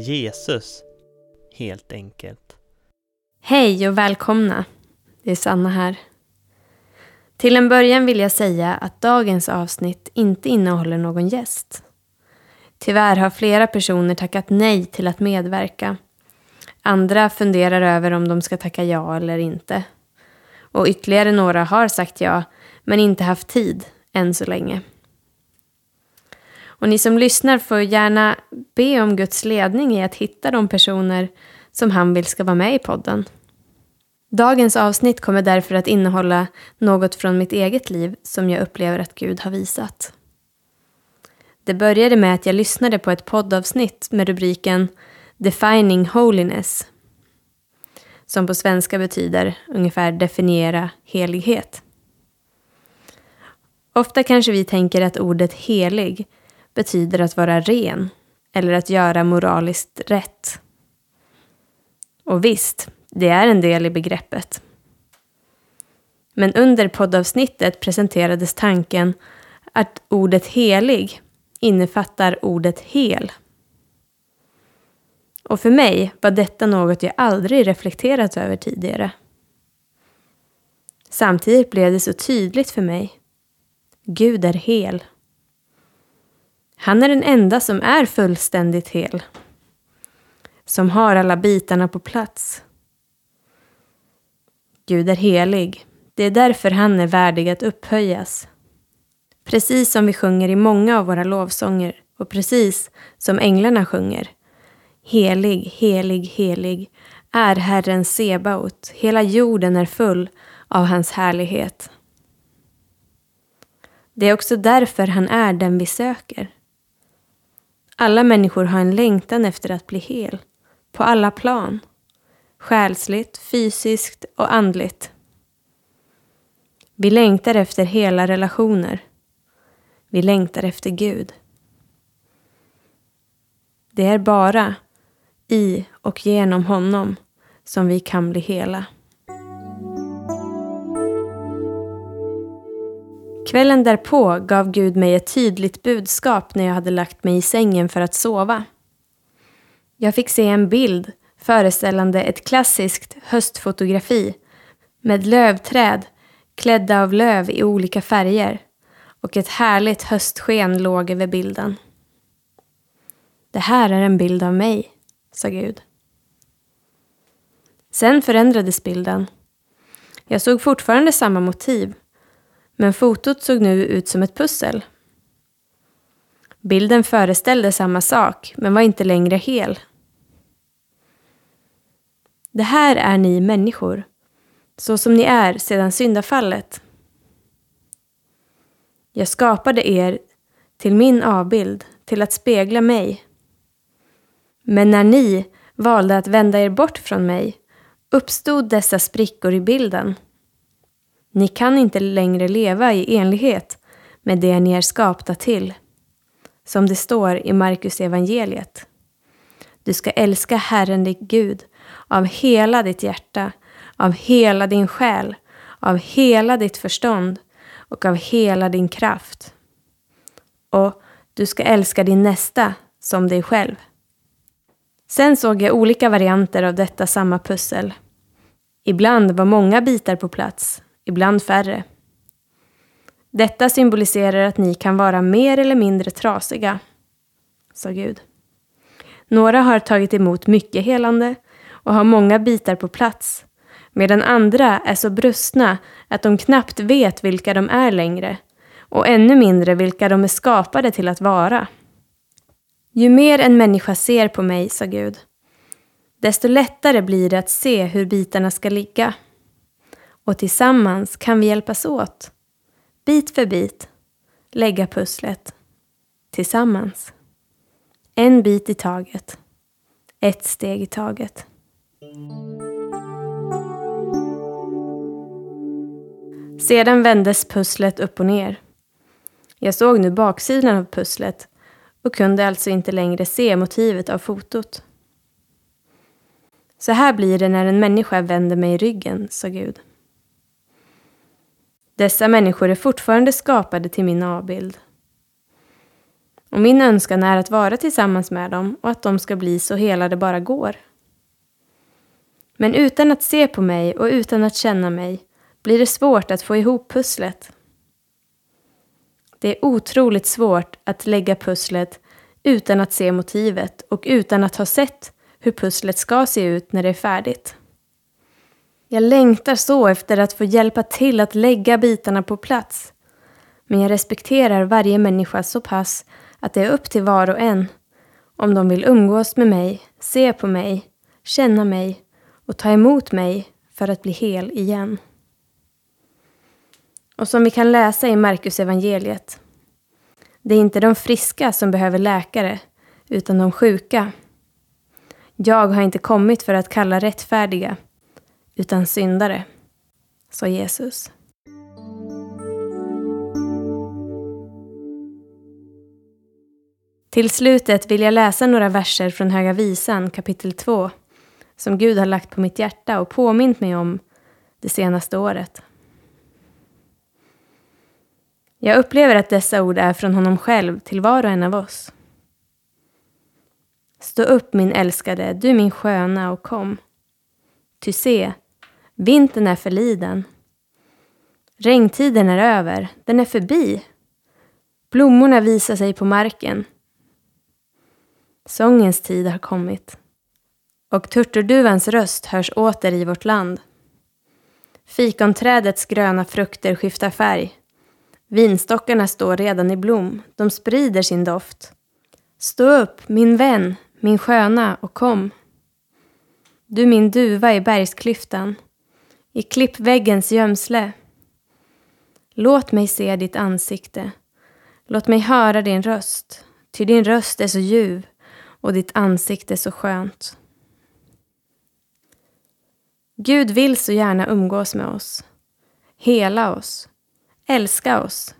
Jesus, helt enkelt. Hej och välkomna! Det är Sanna här. Till en början vill jag säga att dagens avsnitt inte innehåller någon gäst. Tyvärr har flera personer tackat nej till att medverka. Andra funderar över om de ska tacka ja eller inte. Och ytterligare några har sagt ja, men inte haft tid än så länge. Och ni som lyssnar får gärna be om Guds ledning i att hitta de personer som han vill ska vara med i podden. Dagens avsnitt kommer därför att innehålla något från mitt eget liv som jag upplever att Gud har visat. Det började med att jag lyssnade på ett poddavsnitt med rubriken Defining Holiness som på svenska betyder ungefär definiera helighet. Ofta kanske vi tänker att ordet helig betyder att vara ren eller att göra moraliskt rätt. Och visst, det är en del i begreppet. Men under poddavsnittet presenterades tanken att ordet helig innefattar ordet hel. Och för mig var detta något jag aldrig reflekterat över tidigare. Samtidigt blev det så tydligt för mig. Gud är hel. Han är den enda som är fullständigt hel. Som har alla bitarna på plats. Gud är helig. Det är därför han är värdig att upphöjas. Precis som vi sjunger i många av våra lovsånger och precis som änglarna sjunger. Helig, helig, helig är Herren Sebaot. Hela jorden är full av hans härlighet. Det är också därför han är den vi söker. Alla människor har en längtan efter att bli hel, på alla plan. Själsligt, fysiskt och andligt. Vi längtar efter hela relationer. Vi längtar efter Gud. Det är bara i och genom honom som vi kan bli hela. Kvällen därpå gav Gud mig ett tydligt budskap när jag hade lagt mig i sängen för att sova. Jag fick se en bild föreställande ett klassiskt höstfotografi med lövträd klädda av löv i olika färger och ett härligt höstsken låg över bilden. Det här är en bild av mig, sa Gud. Sen förändrades bilden. Jag såg fortfarande samma motiv men fotot såg nu ut som ett pussel. Bilden föreställde samma sak, men var inte längre hel. Det här är ni människor, så som ni är sedan syndafallet. Jag skapade er till min avbild, till att spegla mig. Men när ni valde att vända er bort från mig uppstod dessa sprickor i bilden. Ni kan inte längre leva i enlighet med det ni är skapta till. Som det står i Markus evangeliet. Du ska älska Herren din Gud av hela ditt hjärta, av hela din själ, av hela ditt förstånd och av hela din kraft. Och du ska älska din nästa som dig själv. Sen såg jag olika varianter av detta samma pussel. Ibland var många bitar på plats, ibland färre. Detta symboliserar att ni kan vara mer eller mindre trasiga, sa Gud. Några har tagit emot mycket helande och har många bitar på plats, medan andra är så brustna att de knappt vet vilka de är längre och ännu mindre vilka de är skapade till att vara. Ju mer en människa ser på mig, sa Gud, desto lättare blir det att se hur bitarna ska ligga och tillsammans kan vi hjälpas åt. Bit för bit. Lägga pusslet. Tillsammans. En bit i taget. Ett steg i taget. Sedan vändes pusslet upp och ner. Jag såg nu baksidan av pusslet och kunde alltså inte längre se motivet av fotot. Så här blir det när en människa vänder mig ryggen, sa Gud. Dessa människor är fortfarande skapade till min avbild. Och min önskan är att vara tillsammans med dem och att de ska bli så hela det bara går. Men utan att se på mig och utan att känna mig blir det svårt att få ihop pusslet. Det är otroligt svårt att lägga pusslet utan att se motivet och utan att ha sett hur pusslet ska se ut när det är färdigt. Jag längtar så efter att få hjälpa till att lägga bitarna på plats. Men jag respekterar varje människa så pass att det är upp till var och en om de vill umgås med mig, se på mig, känna mig och ta emot mig för att bli hel igen. Och som vi kan läsa i Markus evangeliet. Det är inte de friska som behöver läkare, utan de sjuka. Jag har inte kommit för att kalla rättfärdiga, utan syndare, sa Jesus. Till slutet vill jag läsa några verser från Höga Visan kapitel 2 som Gud har lagt på mitt hjärta och påmint mig om det senaste året. Jag upplever att dessa ord är från honom själv till var och en av oss. Stå upp min älskade, du min sköna och kom. Ty se, vintern är förliden. Regntiden är över, den är förbi. Blommorna visar sig på marken. Sångens tid har kommit. Och turturduvans röst hörs åter i vårt land. Fikonträdets gröna frukter skiftar färg. Vinstockarna står redan i blom, de sprider sin doft. Stå upp, min vän, min sköna, och kom. Du min duva i bergsklyftan, i klippväggens gömsle. Låt mig se ditt ansikte, låt mig höra din röst, ty din röst är så ljuv och ditt ansikte så skönt. Gud vill så gärna umgås med oss, hela oss, älska oss.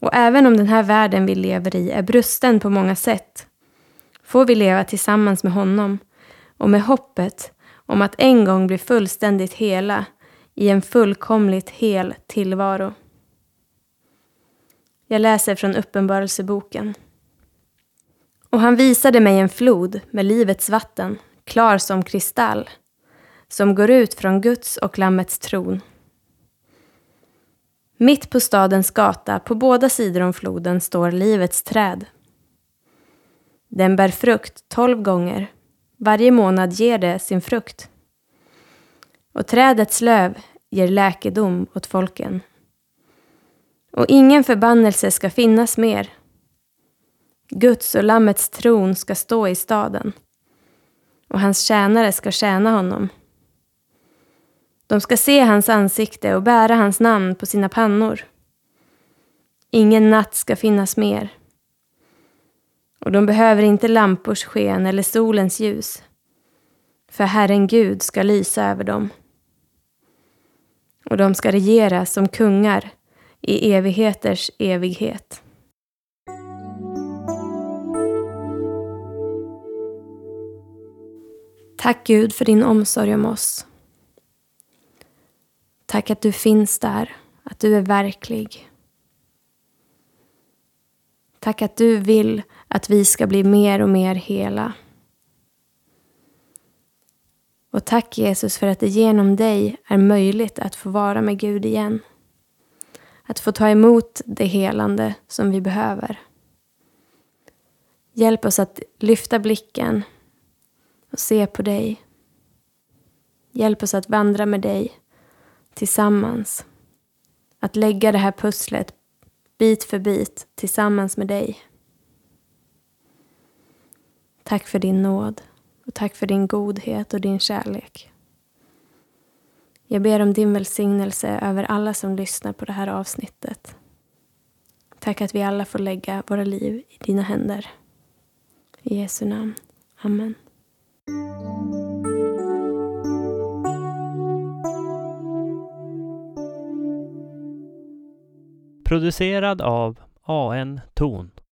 Och även om den här världen vi lever i är brusten på många sätt får vi leva tillsammans med honom och med hoppet om att en gång bli fullständigt hela i en fullkomligt hel tillvaro. Jag läser från Uppenbarelseboken. Och han visade mig en flod med livets vatten, klar som kristall, som går ut från Guds och Lammets tron. Mitt på stadens gata, på båda sidor om floden, står livets träd. Den bär frukt tolv gånger. Varje månad ger det sin frukt. Och trädets löv ger läkedom åt folken. Och ingen förbannelse ska finnas mer. Guds och Lammets tron ska stå i staden och hans tjänare ska tjäna honom. De ska se hans ansikte och bära hans namn på sina pannor. Ingen natt ska finnas mer. Och de behöver inte lampors sken eller solens ljus. För Herren Gud ska lysa över dem. Och de ska regera som kungar i evigheters evighet. Tack Gud för din omsorg om oss. Tack att du finns där, att du är verklig. Tack att du vill att vi ska bli mer och mer hela. Och tack Jesus för att det genom dig är möjligt att få vara med Gud igen. Att få ta emot det helande som vi behöver. Hjälp oss att lyfta blicken och se på dig. Hjälp oss att vandra med dig tillsammans. Att lägga det här pusslet bit för bit tillsammans med dig. Tack för din nåd och tack för din godhet och din kärlek. Jag ber om din välsignelse över alla som lyssnar på det här avsnittet. Tack att vi alla får lägga våra liv i dina händer. I Jesu namn. Amen. Producerad av AN Ton.